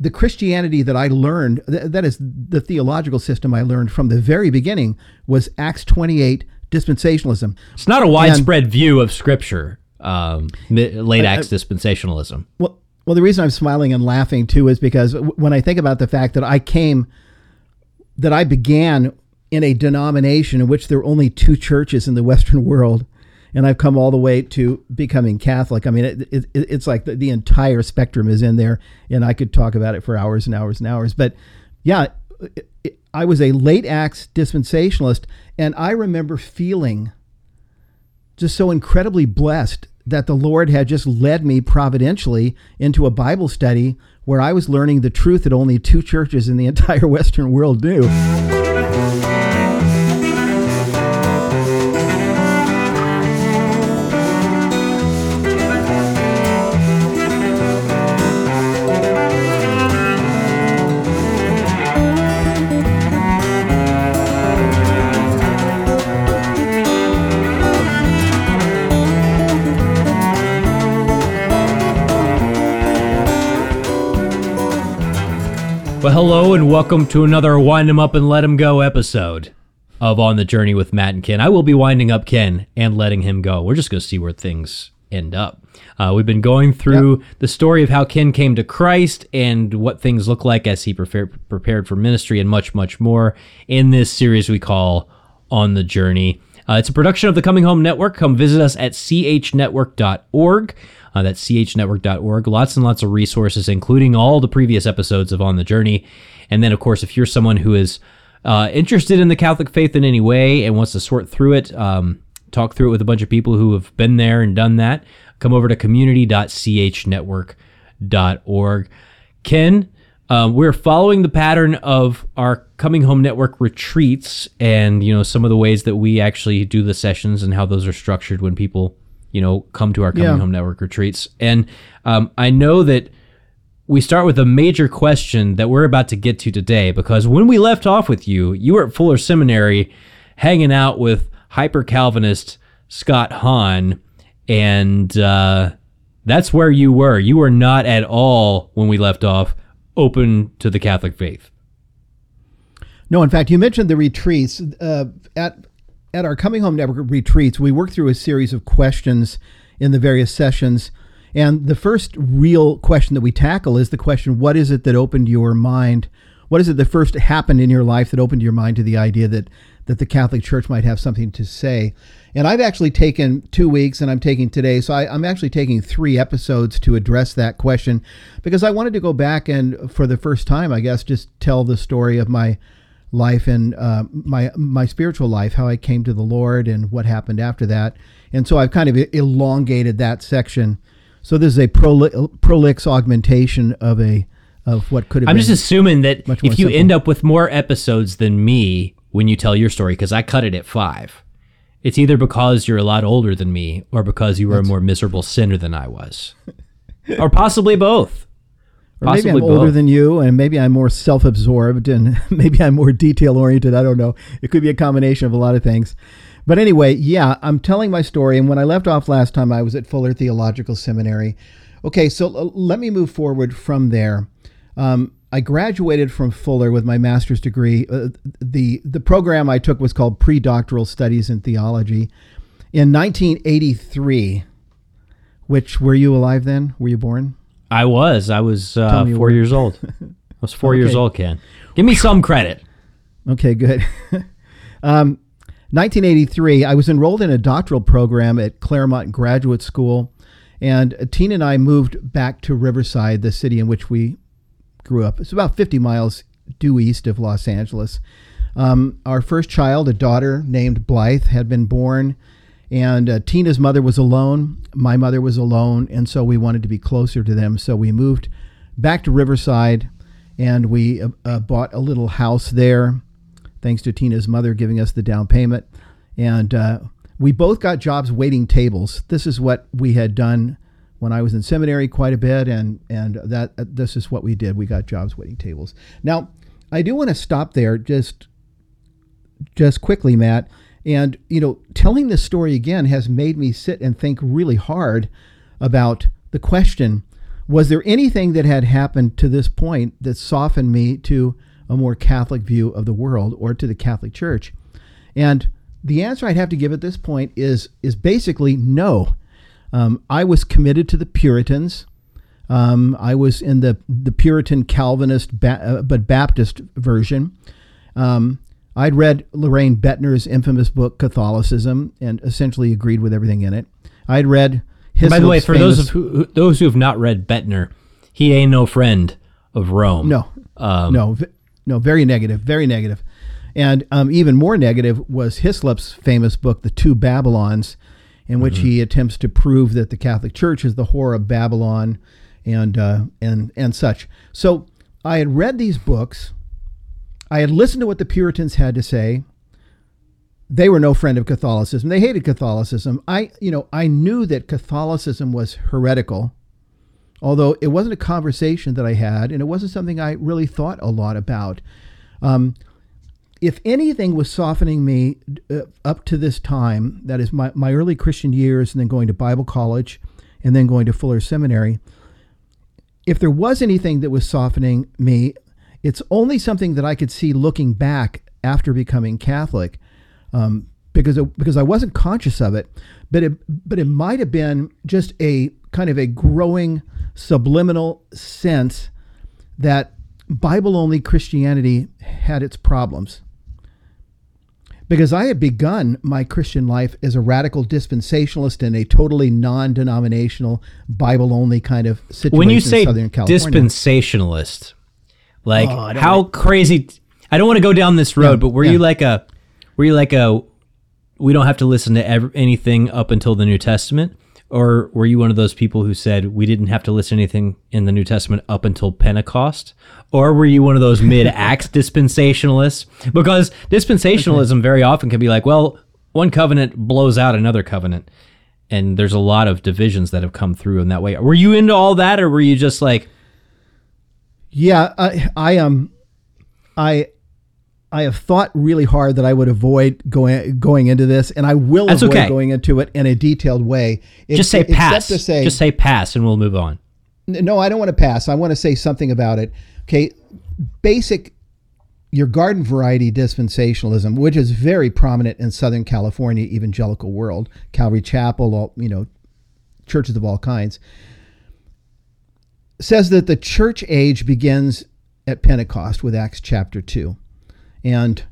the Christianity that I learned, th- that is the theological system I learned from the very beginning, was Acts 28 dispensationalism. It's not a widespread and, view of Scripture, um, late uh, Acts dispensationalism. Well, well, the reason I'm smiling and laughing too is because when I think about the fact that I came, that I began in a denomination in which there were only two churches in the Western world, and I've come all the way to becoming Catholic. I mean, it, it, it's like the, the, entire spectrum is in there, and I could talk about it for hours and hours and hours. But yeah, it, I was a late Acts dispensationalist, and I remember feeling just so incredibly blessed that the Lord had just led me providentially into a Bible study where I was learning the truth that only two churches in the entire Western world knew. Well, hello and welcome to another Wind 'em Up and Let 'em Go episode of On the Journey with Matt and Ken. I will be winding up Ken and letting him go. We're just going to see where things end up. Uh, we've been going through yep. the story of how Ken came to Christ and what things look like as he prepared, prepared for ministry and much, much more in this series we call On the Journey. Uh, it's a production of the Coming Home Network. Come visit us at chnetwork.org. Uh, that's chnetwork.org. Lots and lots of resources, including all the previous episodes of On the Journey. And then, of course, if you're someone who is uh, interested in the Catholic faith in any way and wants to sort through it, um, talk through it with a bunch of people who have been there and done that, come over to community.chnetwork.org. Ken, um, we're following the pattern of our coming home network retreats and you know some of the ways that we actually do the sessions and how those are structured when people you know, come to our Coming yeah. Home Network retreats. And um, I know that we start with a major question that we're about to get to today because when we left off with you, you were at Fuller Seminary hanging out with hyper Calvinist Scott Hahn, and uh, that's where you were. You were not at all, when we left off, open to the Catholic faith. No, in fact, you mentioned the retreats. Uh, at at our Coming Home Network retreats, we work through a series of questions in the various sessions. And the first real question that we tackle is the question what is it that opened your mind? What is it that first happened in your life that opened your mind to the idea that, that the Catholic Church might have something to say? And I've actually taken two weeks and I'm taking today. So I, am actually taking three episodes to address that question because I wanted to go back and, for the first time, I guess, just tell the story of my life and uh, my my spiritual life, how I came to the Lord and what happened after that. And so I've kind of elongated that section. So this is a proli- prolix augmentation of a of what could have. I'm just assuming that if you simple. end up with more episodes than me when you tell your story, because I cut it at five, it's either because you're a lot older than me or because you were That's, a more miserable sinner than I was, or possibly both. Or Possibly maybe I'm both. older than you, and maybe I'm more self-absorbed, and maybe I'm more detail-oriented. I don't know. It could be a combination of a lot of things. But anyway, yeah, I'm telling my story. And when I left off last time, I was at Fuller Theological Seminary. Okay, so let me move forward from there. Um, I graduated from Fuller with my master's degree. Uh, the the program I took was called Pre-Doctoral Studies in Theology. In 1983, which were you alive then? Were you born? I was. I was uh, four years old. I was four okay. years old, Ken. Give me some credit. Okay, good. um, 1983, I was enrolled in a doctoral program at Claremont Graduate School, and Tina and I moved back to Riverside, the city in which we grew up. It's about 50 miles due east of Los Angeles. Um, our first child, a daughter named Blythe, had been born and uh, Tina's mother was alone. My mother was alone. And so we wanted to be closer to them. So we moved back to Riverside and we uh, uh, bought a little house there, thanks to Tina's mother giving us the down payment. And uh, we both got jobs waiting tables. This is what we had done when I was in seminary quite a bit. And, and that uh, this is what we did. We got jobs waiting tables. Now, I do want to stop there just just quickly, Matt and, you know, telling this story again has made me sit and think really hard about the question was there anything that had happened to this point that softened me to a more Catholic view of the world or to the Catholic Church? And the answer I'd have to give at this point is is basically no. Um, I was committed to the Puritans. Um, I was in the the Puritan Calvinist ba- uh, but Baptist version. Um, I'd read Loraine Boettner's infamous book Catholicism and essentially agreed with everything in it. I'd read his. By the way, for those of who, those who have not read Bettner, he ain't no friend of Rome. No, um, no, no, very negative, very negative. And um, even more negative was Hislop's famous book, The Two Babylons, in which mm-hmm. he attempts to prove that the Catholic Church is the whore of Babylon and, uh, and, and such. So I had read these books. I had listened to what the Puritans had to say. They were no friend of Catholicism. They hated Catholicism. I, you know, I knew that Catholicism was heretical, although it wasn't a conversation that I had, and it wasn't something I really thought a lot about. Um, if anything was softening me uh, up to this time, that is my, my early Christian years and then going to Bible college and then going to Fuller Seminary, if there was anything that was softening me, it's only something that I could see looking back after becoming Catholic, um, because it, because I wasn't conscious of it, but it but it might have been just a kind of a growing subliminal sense that Bible only Christianity had its problems because I had begun my Christian life as a radical dispensationalist in a totally non-denominational, Bible-only kind of situation. When you say dispensationalist, like oh, how crazy? I don't want to go down this road, yeah, but were yeah. you like a, were you like a, we don't have to listen to ever, anything up until the New Testament? Or were you one of those people who said we didn't have to listen to anything in the New Testament up until Pentecost? Or were you one of those mid Acts dispensationalists? Because dispensationalism okay. very often can be like, well, one covenant blows out another covenant. And there's a lot of divisions that have come through in that way. Were you into all that, or were you just like, yeah, I, I um, I I have thought really hard that I would avoid going going into this, and I will That's avoid okay. going into it in a detailed way. Just say pass. To say, Just say pass, and we'll move on. No, I don't want to pass. I want to say something about it. Okay, basic your garden variety dispensationalism, which is very prominent in Southern California evangelical world, Calvary Chapel, all, you know, churches of all kinds, says that the church age begins at Pentecost with Acts chapter two. And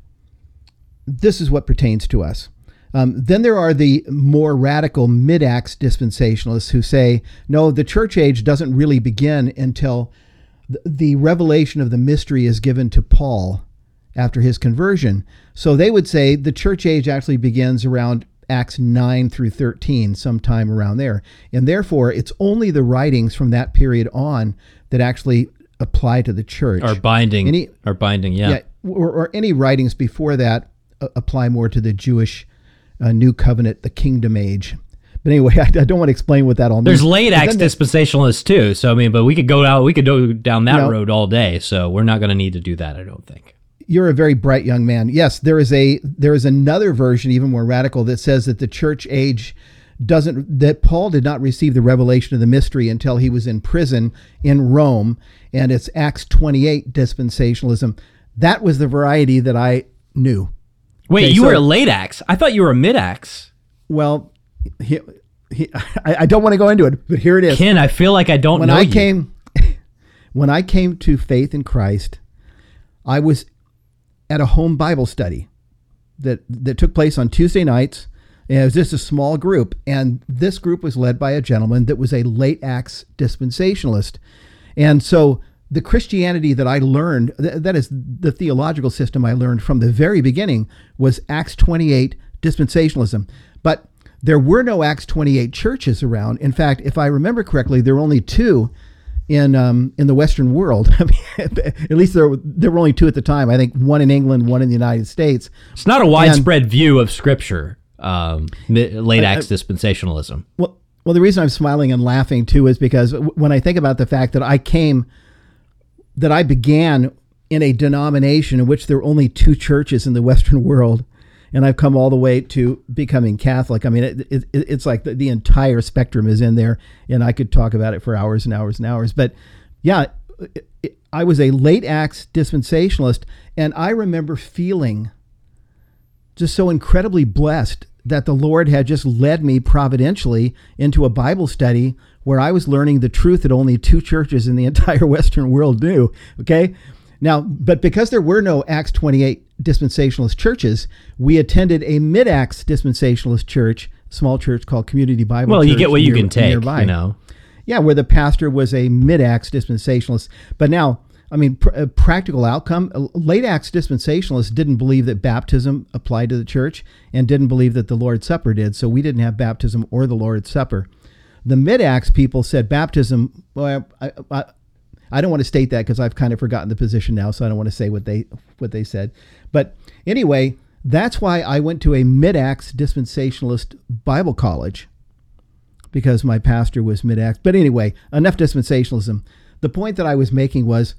this is what pertains to us. Um, then there are the more radical mid Acts dispensationalists who say, no, the church age doesn't really begin until th- the revelation of the mystery is given to Paul after his conversion. So they would say the church age actually begins around Acts 9 through 13, sometime around there. And therefore, it's only the writings from that period on that actually apply to the church. Are binding. Any, are binding, yeah. yeah or, or any writings before that uh, apply more to the Jewish uh, New Covenant, the Kingdom Age. But anyway, I, I, don't want to explain what that all means. There's late Acts dispensationalists too. So I mean, but we could go out, we could go down that road all day. So we're not going to need to do that. I don't think. You're a very bright young man. Yes, there is a there is another version, even more radical, that says that the church age doesn't that Paul did not receive the revelation of the mystery until he was in prison in Rome, and it's Acts 28 dispensationalism. That was the variety that I knew. Wait, okay, you so, were a late Acts. I thought you were a mid Acts. Well, he, he, I, I, don't want to go into it, but here it is. Ken, I feel like I don't when know I you. came when I came to faith in Christ, I was at a home Bible study that that took place on Tuesday nights. And it was just a small group, and this group was led by a gentleman that was a late Acts dispensationalist, and so the Christianity that I learned, th- that is the theological system I learned from the very beginning, was Acts 28 dispensationalism. But there were no Acts 28 churches around. In fact, if I remember correctly, there were only two in um, in the Western world. at least there were, there were only two at the time. I think one in England, one in the United States. It's not a widespread and, view of Scripture. Um, late Acts uh, dispensationalism. Well, well, the reason I'm smiling and laughing too is because when I think about the fact that I came that I began in a denomination in which there were only two churches in the Western world. And I've come all the way to becoming Catholic. I mean, it, it, it's like the, the entire spectrum is in there, and I could talk about it for hours and hours and hours. But yeah, it, I was a late Acts dispensationalist, and I remember feeling just so incredibly blessed that the Lord had just led me providentially into a Bible study where I was learning the truth that only two churches in the entire Western world knew. Okay. Now, but because there were no Acts 28 dispensationalist churches, we attended a mid Acts dispensationalist church, small church called Community Bible well, Church. you get what you near- can take, nearby. you know. Yeah, where the pastor was a mid Acts dispensationalist. But now, I mean, pr- a practical outcome uh, late Acts dispensationalists didn't believe that baptism applied to the church and didn't believe that the Lord's Supper did. So we didn't have baptism or the Lord's Supper. The mid Acts people said baptism. Well, I, I, I don't want to state that because I've kind of forgotten the position now, so I don't want to say what they what they said. But anyway, that's why I went to a mid Acts dispensationalist Bible college because my pastor was mid Acts. But anyway, enough dispensationalism. The point that I was making was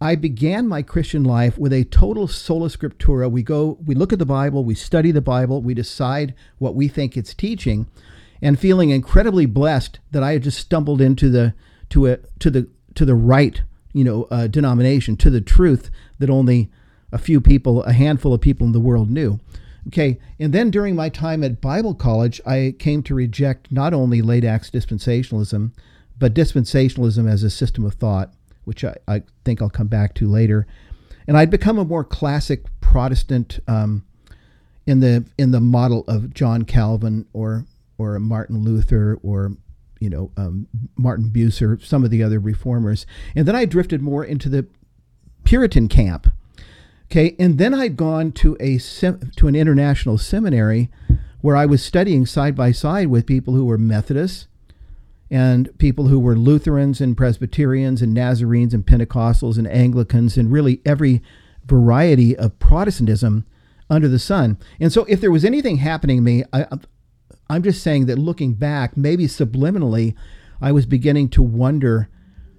I began my Christian life with a total sola scriptura. We go, we look at the Bible, we study the Bible, we decide what we think it's teaching, and feeling incredibly blessed that I had just stumbled into the to a to the to the right, you know, uh, denomination, to the truth that only a few people, a handful of people in the world knew. Okay, and then during my time at Bible college, I came to reject not only late Acts dispensationalism, but dispensationalism as a system of thought, which I, I think I'll come back to later. And I'd become a more classic Protestant um, in the in the model of John Calvin or or Martin Luther or you know um, Martin Bucer, some of the other reformers, and then I drifted more into the Puritan camp. Okay, and then I'd gone to a sem- to an international seminary where I was studying side by side with people who were Methodists and people who were Lutherans and Presbyterians and Nazarenes and Pentecostals and Anglicans and really every variety of Protestantism under the sun. And so if there was anything happening to me, I, I'm just saying that looking back, maybe subliminally, I was beginning to wonder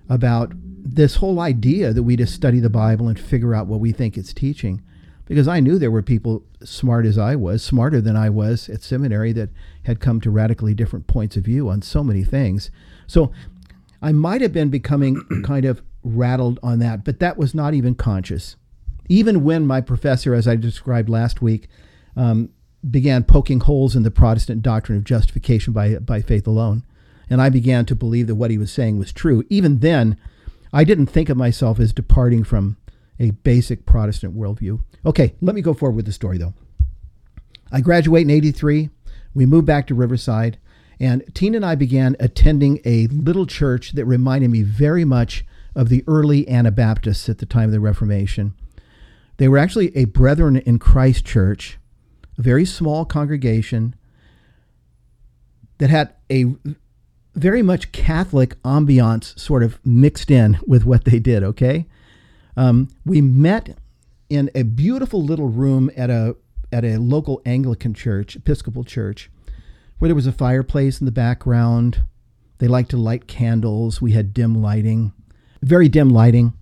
about this whole idea that we just study the Bible and figure out what we think it's teaching. Because I knew there were people smart as I was, smarter than I was at seminary, that had come to radically different points of view on so many things. So I might have been becoming kind of rattled on that, but that was not even conscious. Even when my professor, as I described last week, um, began poking holes in the Protestant doctrine of justification by, by faith alone, and I began to believe that what he was saying was true, even then, I didn't think of myself as departing from a basic Protestant worldview. Okay, let me go forward with the story though. I graduate in 83. We moved back to Riverside, and Tina and I began attending a little church that reminded me very much of the early Anabaptists at the time of the Reformation. They were actually a Brethren in Christ church, very small congregation that had a very much Catholic ambiance sort of mixed in with what they did, okay? Um, we met in a beautiful little room at a at a local Anglican church, Episcopal church, where there was a fireplace in the background. They liked to light candles. We had dim lighting, very dim lighting.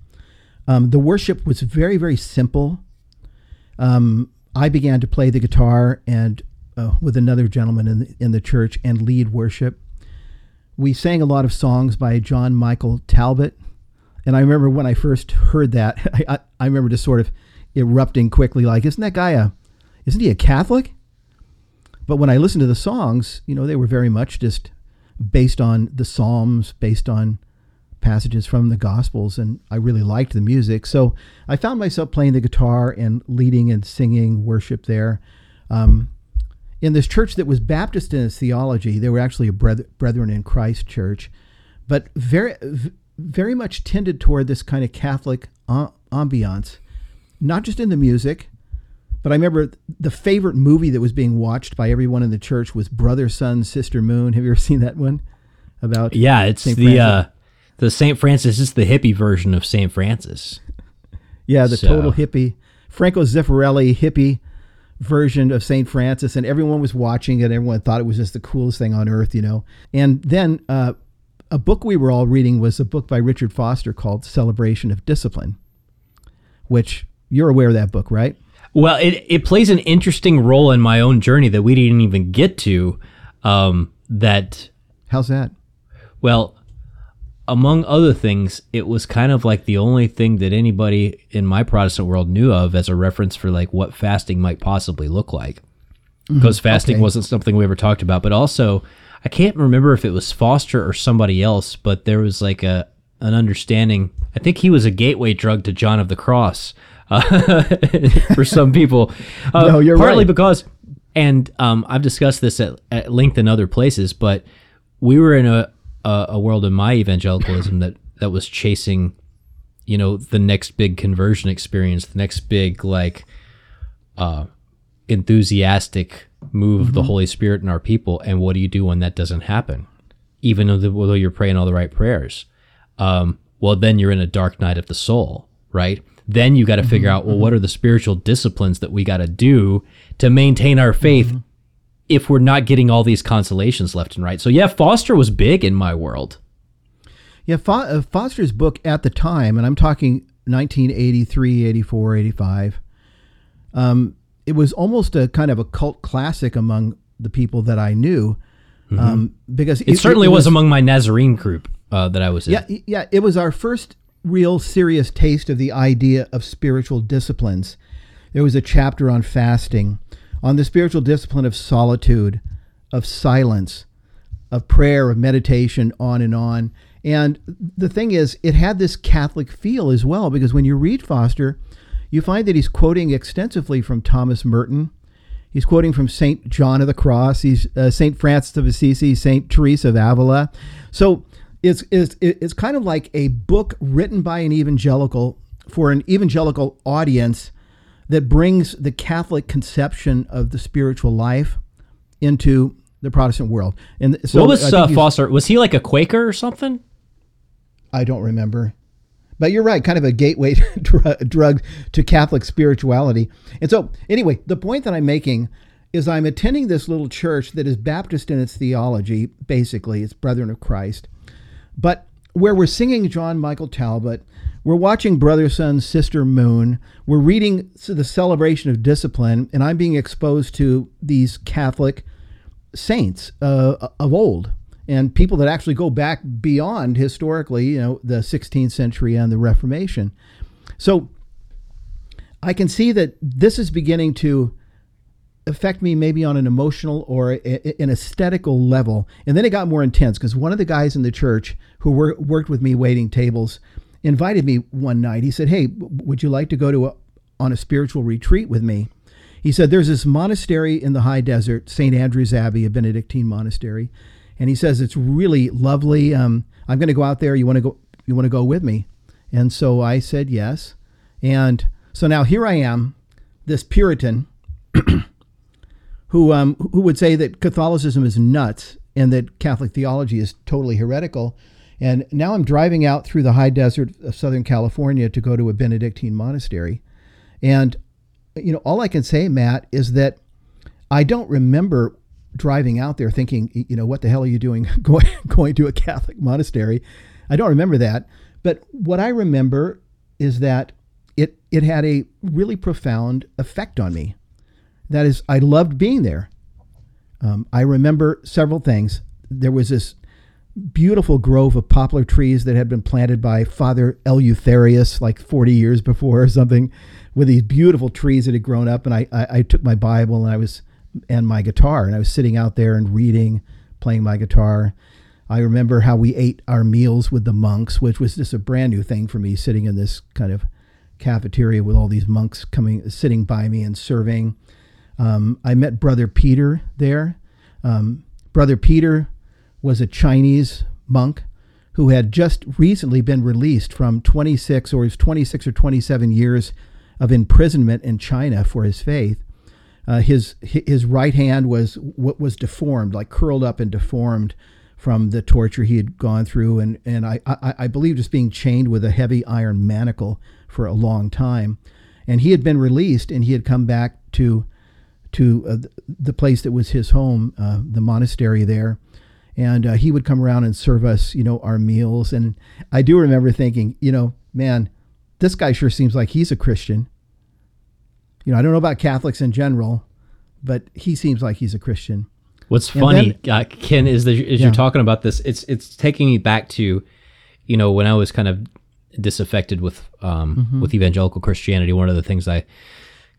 Um, the worship was very, very simple. Um, I began to play the guitar and uh, with another gentleman in the, in the church and lead worship. We sang a lot of songs by John Michael Talbot. And I remember when I first heard that, I, I, I remember just sort of erupting quickly, like, isn't that guy a, isn't he a Catholic? But when I listened to the songs, you know, they were very much just based on the Psalms, based on passages from the Gospels, and I really liked the music. So I found myself playing the guitar and leading and singing worship there. Um, in this church that was Baptist in its theology, they were actually a Brethren in Christ church, but very, very much tended toward this kind of Catholic ambiance, not just in the music, but I remember the favorite movie that was being watched by everyone in the church was Brother Sun Sister Moon. Have you ever seen that one? About yeah, it's the uh, the Saint Francis is the hippie version of Saint Francis. yeah, the so- total hippie Franco Zeffirelli hippie version of Saint Francis, and everyone was watching it. Everyone thought it was just the coolest thing on earth, you know. And then uh, a book we were all reading was a book by Richard Foster called Celebration of Discipline, which you're aware of that book, right? Well, it, it plays an interesting role in my own journey that we didn't even get to. Um, that, How's that? well, among other things, it was kind of like the only thing that anybody in my Protestant world knew of as a reference for like what fasting might possibly look like. Because fasting Okay. wasn't something we ever talked about, but also I can't remember if it was Foster or somebody else, but there was like a an understanding. I think he was a gateway drug to John of the Cross uh, for some people. Uh, No, you're partly right. because, and um, I've discussed this at, at length in other places, but we were in a, a a world in my evangelicalism that that was chasing, you know, the next big conversion experience, the next big like, uh, enthusiastic move of the Holy Spirit in our people. And what do you do when that doesn't happen? Even though, you're praying all the right prayers, um, well, then you're in a dark night of the soul, right? Then you got to figure out, well, what are the spiritual disciplines that we got to do to maintain our faith if we're not getting all these consolations left and right? So, yeah, Foster was big in my world. Yeah, Fo- uh, Foster's book at the time, and I'm talking 1983, 84, 85. Um, it was almost a kind of a cult classic among the people that I knew, um, because It, certainly was, among my Nazarene group uh, that I was in. Yeah, yeah, it was our first real serious taste of the idea of spiritual disciplines. There was a chapter on fasting, on the spiritual discipline of solitude, of silence, of prayer, of meditation, on and on. And the thing is, it had this Catholic feel as well, because when you read Foster, you find that he's quoting extensively from Thomas Merton. He's quoting from Saint John of the Cross. He's uh, Saint Francis of Assisi, Saint Teresa of Avila. So it's, it's it's kind of like a book written by an evangelical for an evangelical audience that brings the Catholic conception of the spiritual life into the Protestant world. And so what was uh, Foster? Was he like a Quaker or something? I don't remember. But you're right, kind of a gateway dr- drug to Catholic spirituality. And so, anyway, the point that I'm making is I'm attending this little church that is Baptist in its theology, basically, it's Brethren of Christ. But where we're singing John Michael Talbot, we're watching Brother Sun, Sister Moon, we're reading the celebration of discipline, and I'm being exposed to these Catholic saints uh, of old and people that actually go back beyond historically, you know, the 16th century and the Reformation. So I can see that this is beginning to affect me maybe on an emotional or an aesthetical level. And then it got more intense because one of the guys in the church who wor- worked with me waiting tables invited me one night. He said, "Hey, would you like to go to a, on a spiritual retreat with me?" He said, "There's this monastery in the high desert, St. Andrew's Abbey, a Benedictine monastery." and he says it's really lovely. Um, I'm going to go out there. You want to go? You want to go with me? And so I said yes. And so now here I am, this Puritan, who um, who would say that Catholicism is nuts and that Catholic theology is totally heretical. And now I'm driving out through the high desert of Southern California to go to a Benedictine monastery. And you know, all I can say, Matt, is that I don't remember driving out there thinking, you know, what the hell are you doing going going to a Catholic monastery? I don't remember that. But what I remember is that it it had a really profound effect on me. That is, I loved being there. Um, I remember several things. There was this beautiful grove of poplar trees that had been planted by Father Eleutherius like 40 years before or something, with these beautiful trees that had grown up. And I, I, I took my Bible and I was and my guitar, and I was sitting out there and reading, playing my guitar. I remember how we ate our meals with the monks, which was just a brand new thing for me, sitting in this kind of cafeteria with all these monks coming, sitting by me and serving. Um, I met Brother Peter there. Um, Brother Peter was a Chinese monk who had just recently been released from 26 or his 26 or 27 years of imprisonment in China for his faith. Uh, his his right hand was what was deformed, like curled up and deformed from the torture he had gone through, and and I, I I believe just being chained with a heavy iron manacle for a long time, and he had been released, and he had come back to to uh, the place that was his home, uh, the monastery there, and uh, he would come around and serve us, you know, our meals, and I do remember thinking, you know, man, this guy sure seems like he's a Christian. You know, I don't know about Catholics in general, but he seems like he's a Christian. What's And funny, uh, Ken, is that as Yeah. you're talking about this, it's it's taking me back to, you know, when I was kind of disaffected with um, Mm-hmm. with evangelical Christianity. One of the things I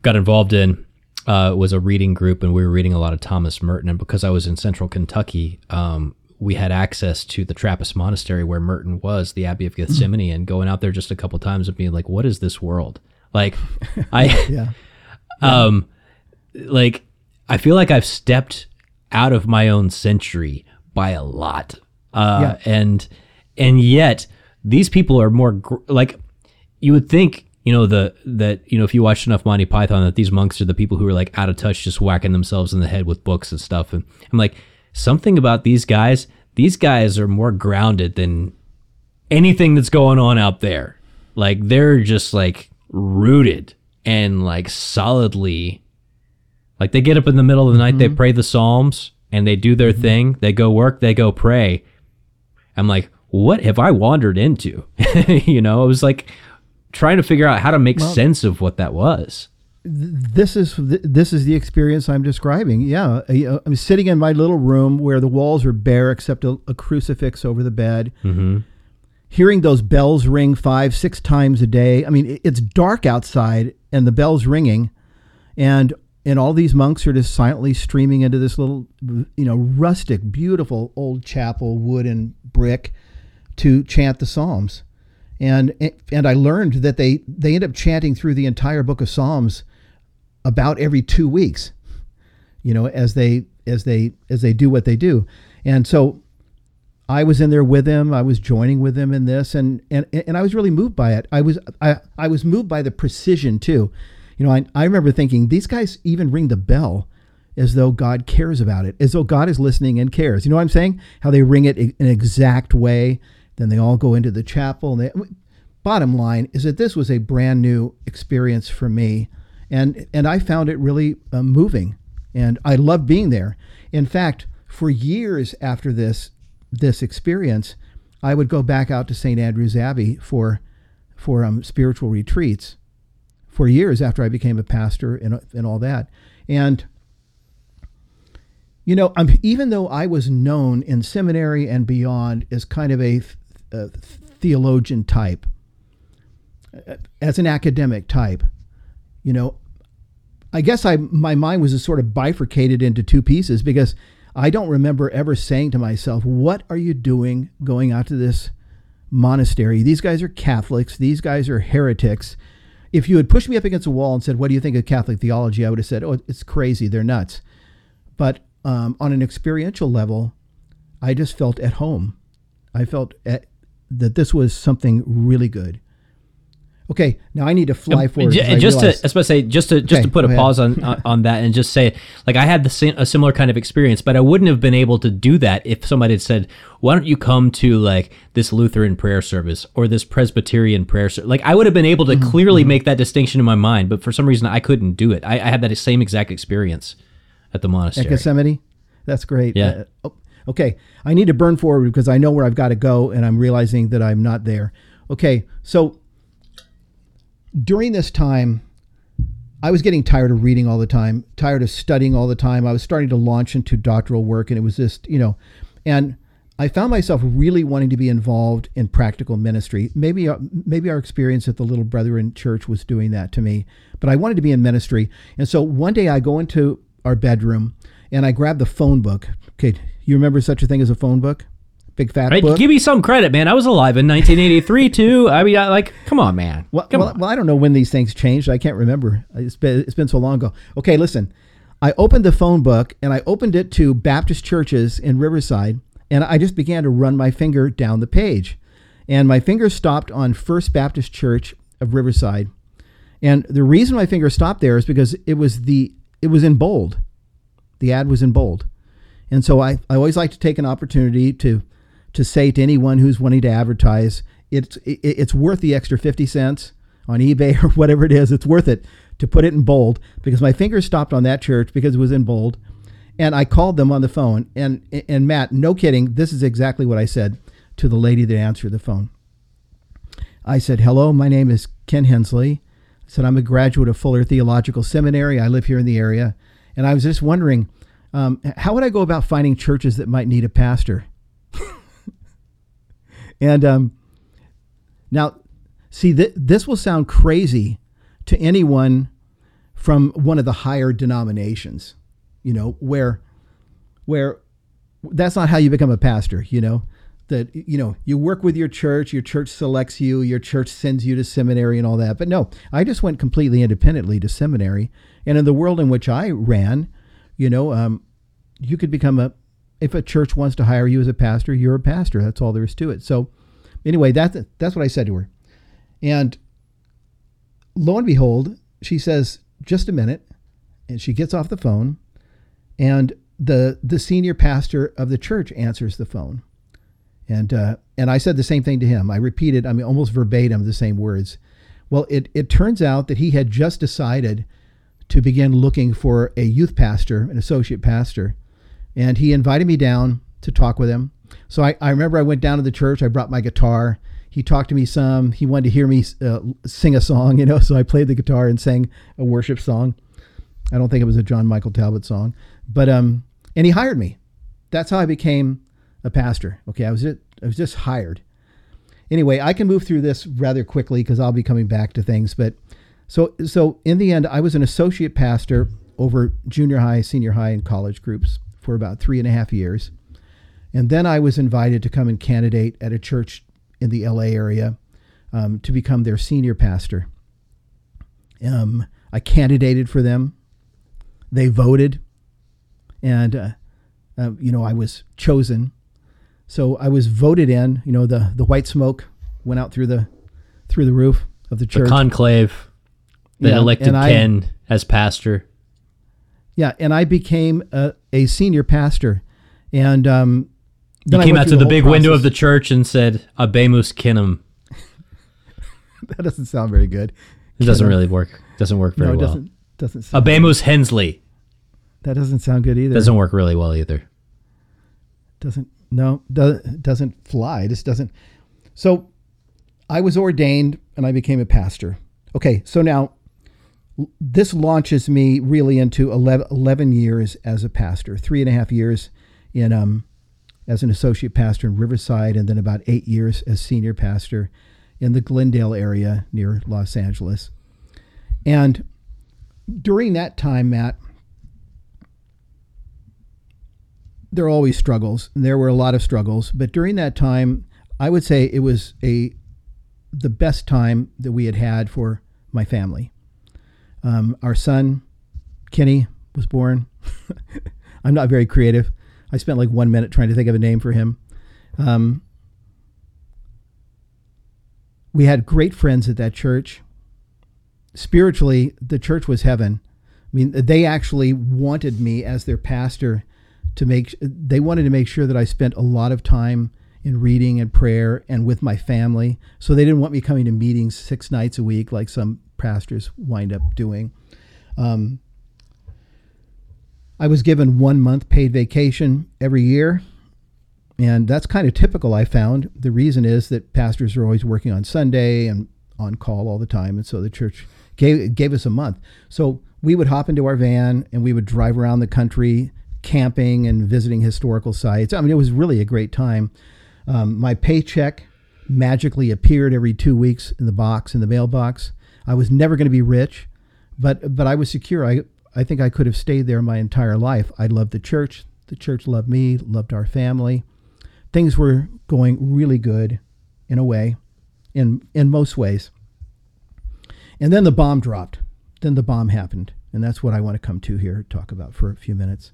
got involved in uh, was a reading group, and we were reading a lot of Thomas Merton. And because I was in Central Kentucky, um, we had access to the Trappist monastery where Merton was, the Abbey of Gethsemani, and going out there just a couple times and being like, "What is this world?" Like, I Yeah. um like i feel like i've stepped out of my own century by a lot uh and and yet these people are more gr- like you would think you know the that you know if you watched enough monty python that these monks are the people who are like out of touch just whacking themselves in the head with books and stuff and i'm like something about these guys these guys are more grounded than anything that's going on out there. Like they're just like rooted and like solidly like they get up in the middle of the night, they mm-hmm. pray the Psalms and they do their mm-hmm. thing. They go work, they go pray. I'm like, what have I wandered into? you know, it was like trying to figure out how to make sense of what that was. this is this is the experience I'm describing. Yeah, uh, I'm sitting in my little room where the walls are bare except a, a crucifix over the bed. Mm-hmm. Hearing those bells ring five, six times a day. I mean, it's dark outside and the bells ringing, and and all these monks are just silently streaming into this little, you know, rustic, beautiful old chapel, wood and brick, to chant the psalms and and I learned that they they end up chanting through the entire book of Psalms about every two weeks, you know, as they as they as they do what they do, and so I was in there with them. I was joining with them in this, and and and I was really moved by it. I was I I was moved by the precision too. You know, I I remember thinking these guys even ring the bell as though God cares about it, as though God is listening and cares. You know what I'm saying? How they ring it in an exact way. Then they all go into the chapel. And they, bottom line is that this was a brand new experience for me, and and I found it really uh, moving, and I loved being there. In fact, for years after this this experience, I would go back out to St. Andrew's Abbey for for um, spiritual retreats for years after I became a pastor and and all that, and you know, um, even though I was known in seminary and beyond as kind of a, a theologian type, uh, as an academic type, you know, I guess I my mind was sort of bifurcated into two pieces because I don't remember ever saying to myself, "What are you doing going out to this monastery? These guys are Catholics. These guys are heretics." If you had pushed me up against a wall and said, "What do you think of Catholic theology?" I would have said, "Oh, it's crazy. They're nuts." But um, on an experiential level, I just felt at home. I felt at, that this was something really good. Okay, now I need to fly forward. J- 'cause I just to, I was about to say, just to just Okay, to put a ahead. pause on, on that and just say, like, I had the same, a similar kind of experience, but I wouldn't have been able to do that if somebody had said, "Why don't you come to like this Lutheran prayer service or this Presbyterian prayer service?" Like, I would have been able to Mm-hmm, clearly make that distinction in my mind, but for some reason, I couldn't do it. I, I had that same exact experience at the monastery at. Gethsemani. That's great. Yeah. Uh, oh, okay, I need to burn forward because I know where I've got to go, and I'm realizing that I'm not there. Okay, so during this time, I was getting tired of reading all the time, tired of studying all the time. I was starting to launch into doctoral work, and it was just, you know, and I found myself really wanting to be involved in practical ministry. Maybe, uh, maybe our experience at the Little Brethren Church was doing that to me, but I wanted to be in ministry. And so one day I go into our bedroom and I grab the phone book. Okay, you remember such a thing as a phone book? Big fat Right? book. Give me some credit, man. I was alive in 1983 too. I mean, I, like, come on, man. Well, come well, on. well, I don't know when these things changed. I can't remember. It's been, it's been so long ago. Okay, listen. I opened the phone book and I opened it to Baptist churches in Riverside, and I just began to run my finger down the page. And my finger stopped on First Baptist Church of Riverside. And the reason my finger stopped there is because it was the it was in bold. The ad was in bold. And so I, I always like to take an opportunity to to say to anyone who's wanting to advertise, it's it, it's worth the extra 50 cents on eBay or whatever it is. It's worth it to put it in bold because my finger stopped on that church because it was in bold. And I called them on the phone. And and Matt, no kidding, this is exactly what I said to the lady that answered the phone. I said, "Hello, my name is Ken Hensley. I said, I'm a graduate of Fuller Theological Seminary. I live here in the area. And I was just wondering, um, how would I go about finding churches that might need a pastor? and um, now, see, th- this will sound crazy to anyone from one of the higher denominations, you know, where, where that's not how you become a pastor, you know that you know you work with your church your church selects you your church sends you to seminary and all that but no i just went completely independently to seminary and in the world in which i ran you know um, you could become a if a church wants to hire you as a pastor you're a pastor. That's all there is to it. So anyway that's that's what i said to her. And lo and behold she says just a minute. And she gets off the phone and the the senior pastor of the church answers the phone. And uh, and I said the same thing to him. I repeated, I mean, almost verbatim the same words. Well, it it turns out that he had just decided to begin looking for a youth pastor, an associate pastor, and he invited me down to talk with him. So I, I remember I went down to the church. I brought my guitar. He talked to me some. He wanted to hear me uh, sing a song, you know. So I played the guitar and sang a worship song. I don't think it was a John Michael Talbot song, but um, and he hired me. That's how I became a pastor. Okay, I was I was just hired. Anyway, I can move through this rather quickly because I'll be coming back to things. But so so in the end, I was an associate pastor over junior high, senior high, and college groups for about three and a half years, and then I was invited to come and candidate at a church in the L.A. area um, to become their senior pastor. Um, I candidated for them. They voted, and uh, uh, you know I was chosen so I was voted in. You know, the the white smoke went out through the through the roof of the church. The conclave that yeah, elected Ken I, as pastor. Yeah, and I became a, a senior pastor, and um, you came out to the, the big process. window of the church and said, "Habemus Kinum." that doesn't sound very good. It doesn't really work. Doesn't work very no, it well. Doesn't doesn't. Sound Habemus Hensley. That doesn't sound good either. Doesn't work really well either. Doesn't no, doesn't fly. This doesn't. So I was ordained and I became a pastor. Okay, so now this launches me really into 11, 11 years as a pastor, three and a half years in um, as an associate pastor in Riverside, and then about eight years as senior pastor in the Glendale area near Los Angeles. And during that time, Matt, there are always struggles. And there were a lot of struggles, but during that time, I would say it was a the best time that we had had for my family. Um, our son, Kenny, was born. I'm not very creative. I spent like one minute trying to think of a name for him. Um, we had great friends at that church. Spiritually, the church was heaven. I mean, they actually wanted me as their pastor to make they wanted to make sure that I spent a lot of time in reading and prayer and with my family. So they didn't want me coming to meetings six nights a week like some pastors wind up doing. Um, I was given one month paid vacation every year. And that's kind of typical, I found. The reason is that pastors are always working on Sunday and on call all the time. And so the church gave, gave us a month. So we would hop into our van and we would drive around the country camping and visiting historical sites. I mean, it was really a great time. Um, my paycheck magically appeared every two weeks in the box in the mailbox. I was never going to be rich, but but I was secure. I I think I could have stayed there my entire life. I loved the church. The church loved me. Loved our family. Things were going really good, in a way, in in most ways. And then the bomb dropped. Then the bomb happened, and that's what I want to come to here talk about for a few minutes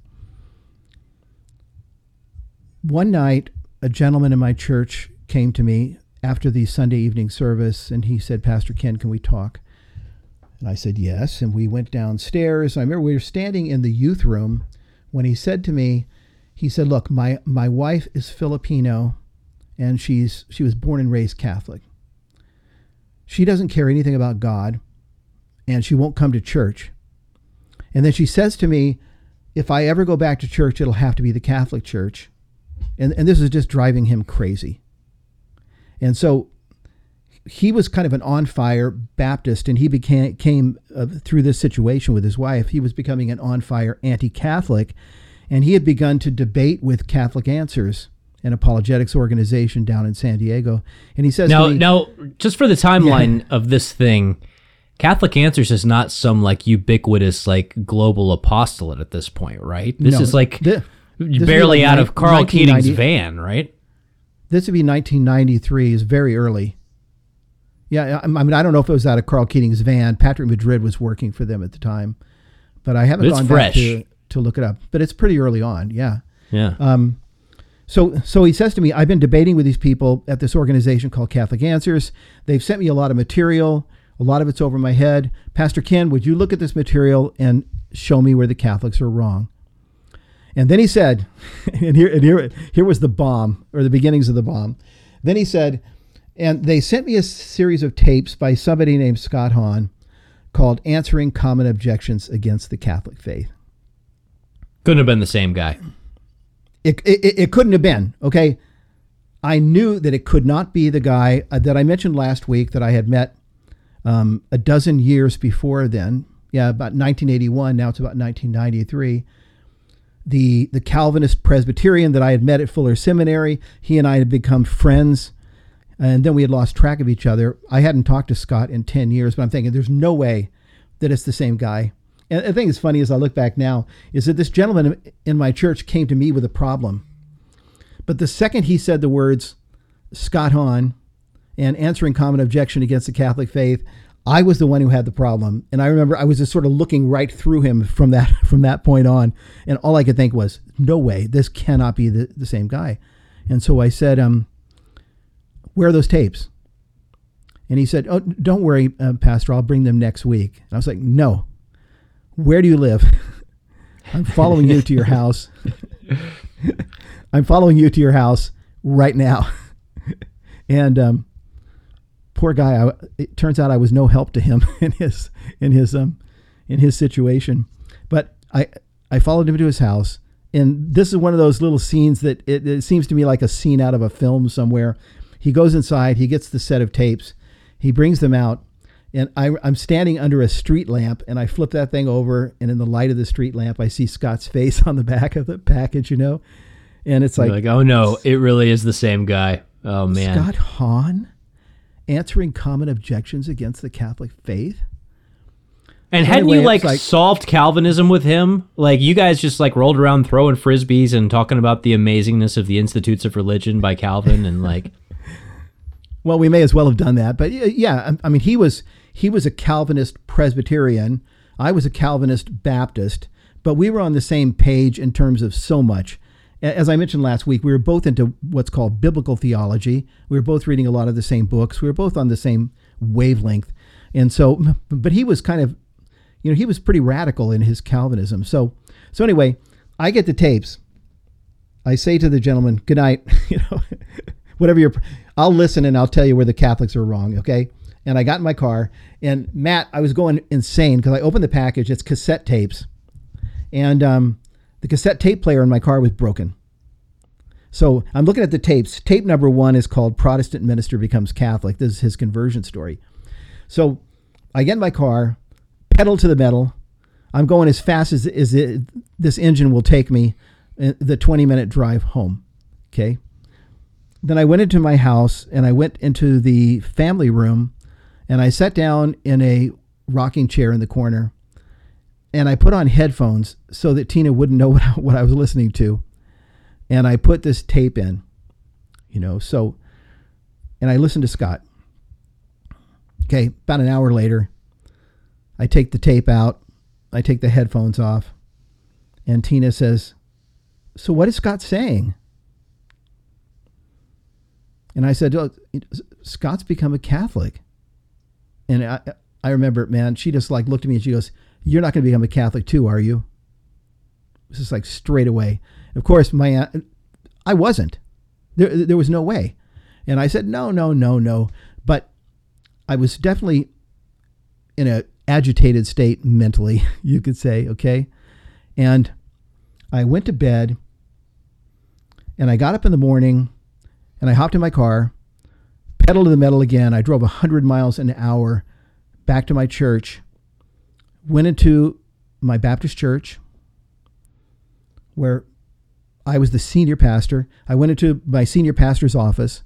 one night, a gentleman in my church came to me after the Sunday evening service and he said, Pastor Ken, can we talk? And I said, Yes. And we went downstairs. I remember we were standing in the youth room when he said to me, he said, Look, my, my wife is Filipino and she's she was born and raised Catholic. She doesn't care anything about God and she won't come to church. And then she says to me, if I ever go back to church, it'll have to be the Catholic Church and, and this is just driving him crazy. And so he was kind of an on fire Baptist, and he became came uh, through this situation with his wife. He was becoming an on fire anti Catholic, and he had begun to debate with Catholic Answers, an apologetics organization down in San Diego. And he says, Now, me, now, just for the timeline of this thing, Catholic Answers is not some like ubiquitous like global apostolate at this point, right? This No, is like thi- would be barely like out of Karl Keating's van, right? This would be 1993, is very early. Yeah, I mean, I don't know if it was out of Karl Keating's van. Patrick Madrid was working for them at the time, but I haven't It's gone fresh. back to, to look it up. But it's pretty early on, yeah. Yeah. Um, so, so he says to me, I've been debating with these people at this organization called Catholic Answers. They've sent me a lot of material. A lot of it's over my head. Pastor Ken, would you look at this material and show me where the Catholics are wrong? And then he said, and here, and here, here was the bomb or the beginnings of the bomb. Then he said, and they sent me a series of tapes by somebody named Scott Hahn called Answering Common Objections Against the Catholic Faith. Couldn't have been the same guy. It, it, it couldn't have been. Okay. I knew that it could not be the guy uh, that I mentioned last week that I had met um, a dozen years before then. Yeah, about 1981. Now it's about 1993. The the Calvinist Presbyterian that I had met at Fuller Seminary. He and I had become friends, and then we had lost track of each other. I hadn't talked to Scott in 10 years, but I'm thinking there's no way that it's the same guy. And the thing that's funny as I look back now is that this gentleman in my church came to me with a problem. But the second he said the words Scott Hahn and answering common objection against the Catholic faith, I was the one who had the problem. And I remember I was just sort of looking right through him from that from that point on. And all I could think was, no way, this cannot be the, the same guy. And so I said, um, where are those tapes? And he said, oh, don't worry, uh, Pastor, I'll bring them next week. And I was like, no, where do you live? I'm following you to your house. I'm following you to your house right now. and um, poor guy, I, it turns out I was no help to him in his in his um in his situation. But I I followed him to his house, and this is one of those little scenes that it, it seems to me like a scene out of a film somewhere. He goes inside, he gets the set of tapes, he brings them out, and I, I'm standing under a street lamp, and I flip that thing over, and in the light of the street lamp, I see Scott's face on the back of the package, you know, and it's like, like, oh no, it really is the same guy. Oh man. Scott Hahn answering common objections against the Catholic faith. And hadn't Anyway, you like, like- solved Calvinism with him? Like you guys just like rolled around throwing frisbees and talking about the amazingness of the Institutes of Religion by Calvin and like Well, we may as well have done that, but y- yeah, I- I mean, he was he was a Calvinist Presbyterian. I was a Calvinist Baptist, but we were on the same page in terms of so much. As I mentioned last week, we were both into what's called biblical theology. We were both reading a lot of the same books. We were both on the same wavelength, and so, but he was kind of, you know, he was pretty radical in his Calvinism. So, so anyway, I get the tapes. I say to the gentleman, "Good night." you know, whatever you're. I'll listen and I'll tell you where the Catholics are wrong. Okay. And I got in my car, and Matt, I was going insane because I opened the package. It's cassette tapes, and um, the cassette tape player in my car was broken. So I'm looking at the tapes. Tape number one is called "Protestant Minister Becomes Catholic." This is his conversion story. So I get in my car, pedal to the metal. I'm going as fast as, as it, this engine will take me, uh, the 20 minute drive home. Okay. Then I went into my house and I went into the family room and I sat down in a rocking chair in the corner and I put on headphones so that Tina wouldn't know what I, what I was listening to. And I put this tape in, you know, so, and I listened to Scott. Okay. About an hour later, I take the tape out, I take the headphones off, and Tina says, So what is Scott saying? And I said, oh, Scott's become a Catholic. And I, I remember, man, she just like looked at me and she goes, You're not going to become a Catholic too, are you? It was just like straight away. Of course, my aunt, I wasn't. There, there was no way. And I said, No, no, no, no. But I was definitely in a agitated state mentally, you could say, okay? And I went to bed and I got up in the morning and I hopped in my car, pedal to the metal again. I drove 100 miles an hour back to my church, went into my Baptist church where I was the senior pastor. I went into my senior pastor's office.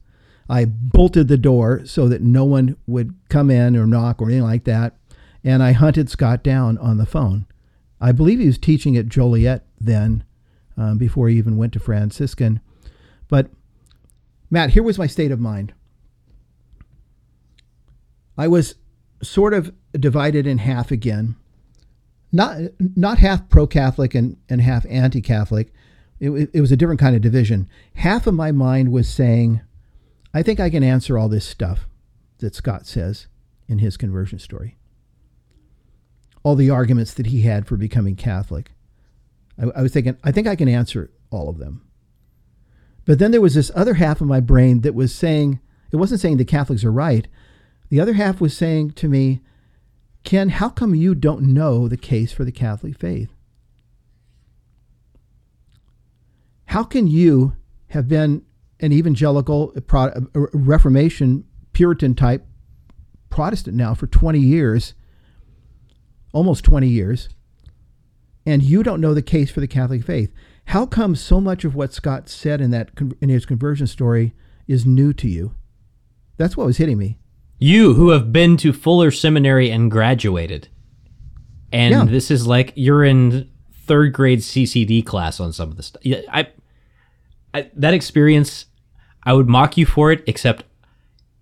I bolted the door so that no one would come in or knock or anything like that. And I hunted Scott down on the phone. I believe he was teaching at Joliet then, um, before he even went to Franciscan. But Matt, here was my state of mind. I was sort of divided in half again. Not not half pro Catholic and, and half anti Catholic. It, it was a different kind of division. Half of my mind was saying, I think I can answer all this stuff that Scott says in his conversion story. All the arguments that he had for becoming Catholic. I, I was thinking, I think I can answer all of them. But then there was this other half of my brain that was saying, it wasn't saying the Catholics are right. The other half was saying to me, Ken, how come you don't know the case for the Catholic faith? How can you have been an evangelical, Reformation, Puritan type Protestant now for 20 years, almost 20 years, and you don't know the case for the Catholic faith? How come so much of what Scott said in that in his conversion story is new to you? That's what was hitting me. You who have been to Fuller Seminary and graduated. And yeah. this is like you're in third grade CCD class on some of the stuff. I I, that experience, I would mock you for it, except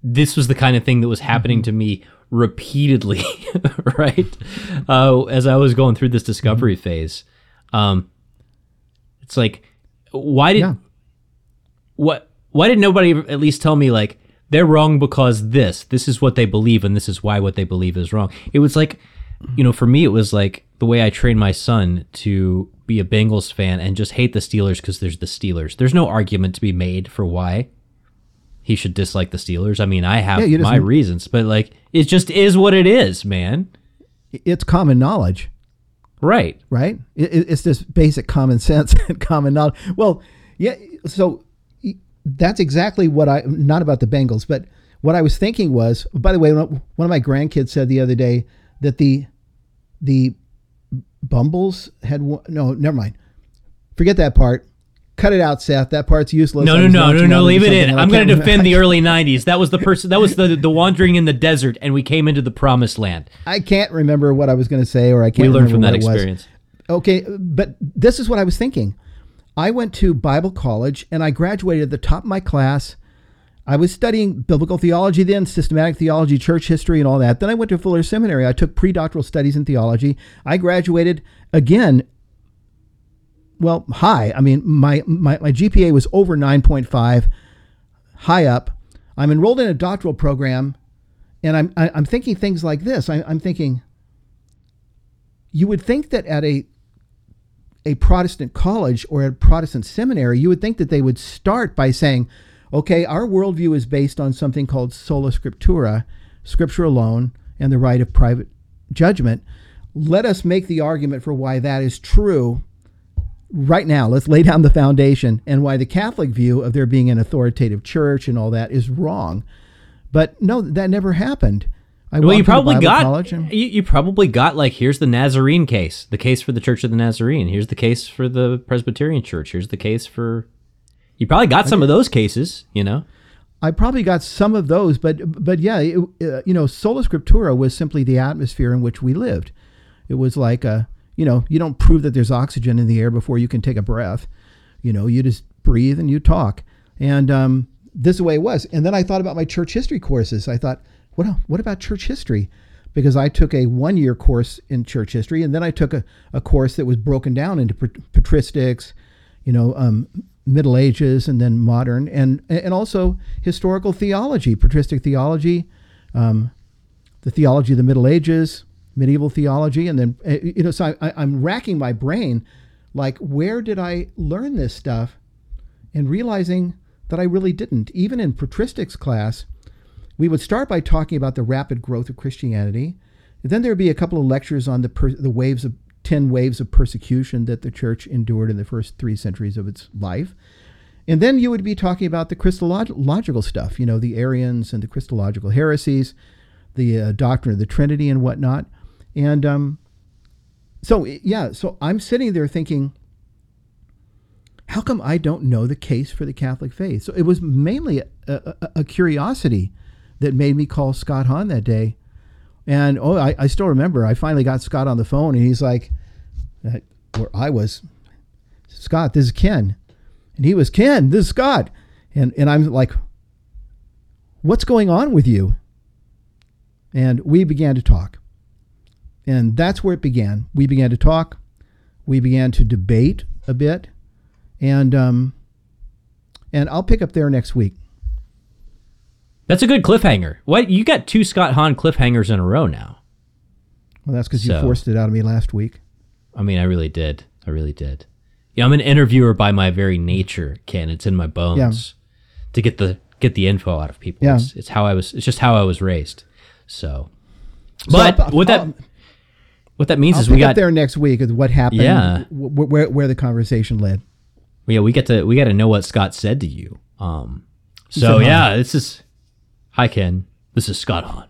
this was the kind of thing that was happening to me repeatedly, right? Uh, as I was going through this discovery mm-hmm. phase, um, it's like, why did yeah. what? Why did nobody at least tell me like they're wrong because this, this is what they believe, and this is why what they believe is wrong? It was like, you know, for me, it was like the way I trained my son to be a Bengals fan and just hate the Steelers because there's the Steelers. There's no argument to be made for why he should dislike the Steelers. I mean, I have yeah, my reasons, but like it just is what it is, man. It's common knowledge. Right. Right? It, it's just basic common sense and common knowledge. Well, yeah, so that's exactly what I not about the Bengals, but what I was thinking was, by the way, won of my grandkids said the other day that the the Bumbles had one. No, never mind. Forget that part. Cut it out, Seth. That part's useless. No, no, no, no, no. Leave it in. I'm going to defend the early '90s. That was the person. That was the the wandering in the desert, and we came into the promised land. I can't remember what I was going to say, or I can't. We learned from that experience. Okay, but this is what I was thinking. I went to Bible college, and I graduated at the top of my class I was studying biblical theology then, systematic theology, church history, and all that. Then I went to Fuller Seminary. I took pre doctoral studies in theology. I graduated again, well, high. I mean, my, my, my GPA was over 9.5, high up. I'm enrolled in a doctoral program, and I'm, I, am thinking things like this. I'm thinking, you would think that at a a Protestant college or a Protestant seminary, you would think that they would start by saying, okay, our worldview is based on something called sola scriptura, scripture alone, and the right of private judgment. Let us make the argument for why that is true right now. Let's lay down the foundation and why the Catholic view of there being an authoritative church and all that is wrong. But no, that never happened. I well, you probably got and, you, you probably got like here's the Nazarene case, the case for the Church of the Nazarene. Here's the case for the Presbyterian Church. Here's the case for you probably got some of those cases, you know. I probably got some of those, but but yeah, it, uh, you know, sola scriptura was simply the atmosphere in which we lived. It was like a, you know, you don't prove that there's oxygen in the air before you can take a breath. You know, you just breathe and you talk, and um, this is the way it was. And then I thought about my church history courses. I thought, what what about church history? Because I took a one year course in church history, and then I took a, a course that was broken down into patristics, you know, um, Middle Ages and then modern, and and also historical theology, patristic theology, um, the theology of the Middle Ages, medieval theology, and then eh, you know. So I, I'm racking my brain, like where did I learn this stuff, and realizing that I really didn't. Even in patristics class, we would start by talking about the rapid growth of Christianity. then there would be a couple of lectures on the per, the waves of 10 waves of persecution that the church endured in the first three centuries of its life. And then you would be talking about the Christological stuff, you know, the Arians and the Christological heresies, the uh, doctrine of the Trinity and whatnot. And um, so, yeah, so I'm sitting there thinking, how come I don't know the case for the Catholic faith? So it was mainly a, a, a curiosity that made me call Scott Hahn that day. And oh, I, I, still remember, I finally got Scott on the phone and he's like, uh, where I was, Scott, this is Ken. And he was, Ken, this is Scott. And, and I'm like, what's going on with you? And we began to talk. And that's where it began. We began to talk. We began to debate a bit and um, and I'll pick up there next week. That's a good cliffhanger. What you got two Scott Hahn cliffhangers in a row now? Well, that's because so, you forced it out of me last week. I mean, I really did. I really did. Yeah, I'm an interviewer by my very nature, Ken. It's in my bones yeah. to get the get the info out of people. Yeah. It's, it's, how I was. It's just how I was raised. So, but I'll, what that what that means I'll is we got there next week. Is what happened? Yeah, where where the conversation led yeah, we get to we got to know what Scott said to you. Um, so yeah, this is hi Ken. This is Scott Hahn.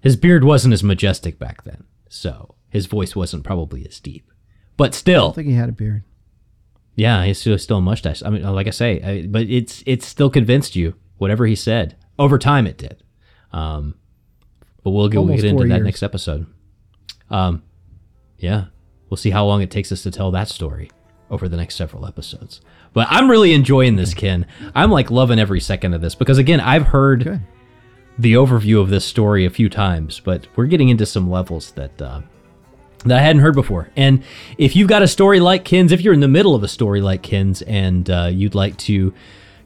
His beard wasn't as majestic back then, so his voice wasn't probably as deep. But still, I don't think he had a beard. Yeah, he's still, still a mustache. I mean, like I say, I, but it's it's still convinced you. Whatever he said over time, it did. Um, but we'll get, we'll get into that years. next episode. Um, yeah, we'll see how long it takes us to tell that story over the next several episodes. But I'm really enjoying this, Ken. I'm like loving every second of this because again, I've heard okay. the overview of this story a few times, but we're getting into some levels that uh, that I hadn't heard before. And if you've got a story like Ken's, if you're in the middle of a story like Ken's, and uh, you'd like to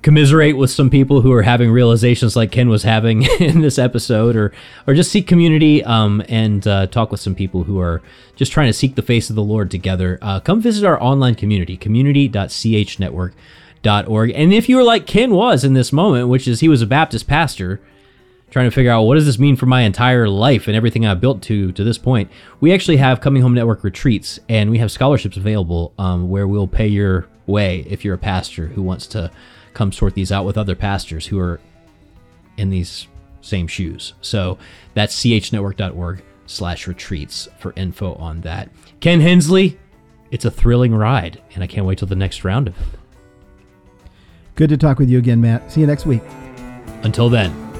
commiserate with some people who are having realizations like Ken was having in this episode, or or just seek community um, and uh, talk with some people who are just trying to seek the face of the Lord together. Uh, come visit our online community, community.chnetwork.org. And if you were like Ken was in this moment, which is he was a Baptist pastor trying to figure out what does this mean for my entire life and everything I've built to to this point. We actually have Coming Home Network retreats, and we have scholarships available um, where we'll pay your way if you're a pastor who wants to come sort these out with other pastors who are in these same shoes. So that's chnetwork.org slash retreats for info on that. Ken Hensley, it's a thrilling ride, and I can't wait till the next round of it. Good to talk with you again, Matt. See you next week. Until then.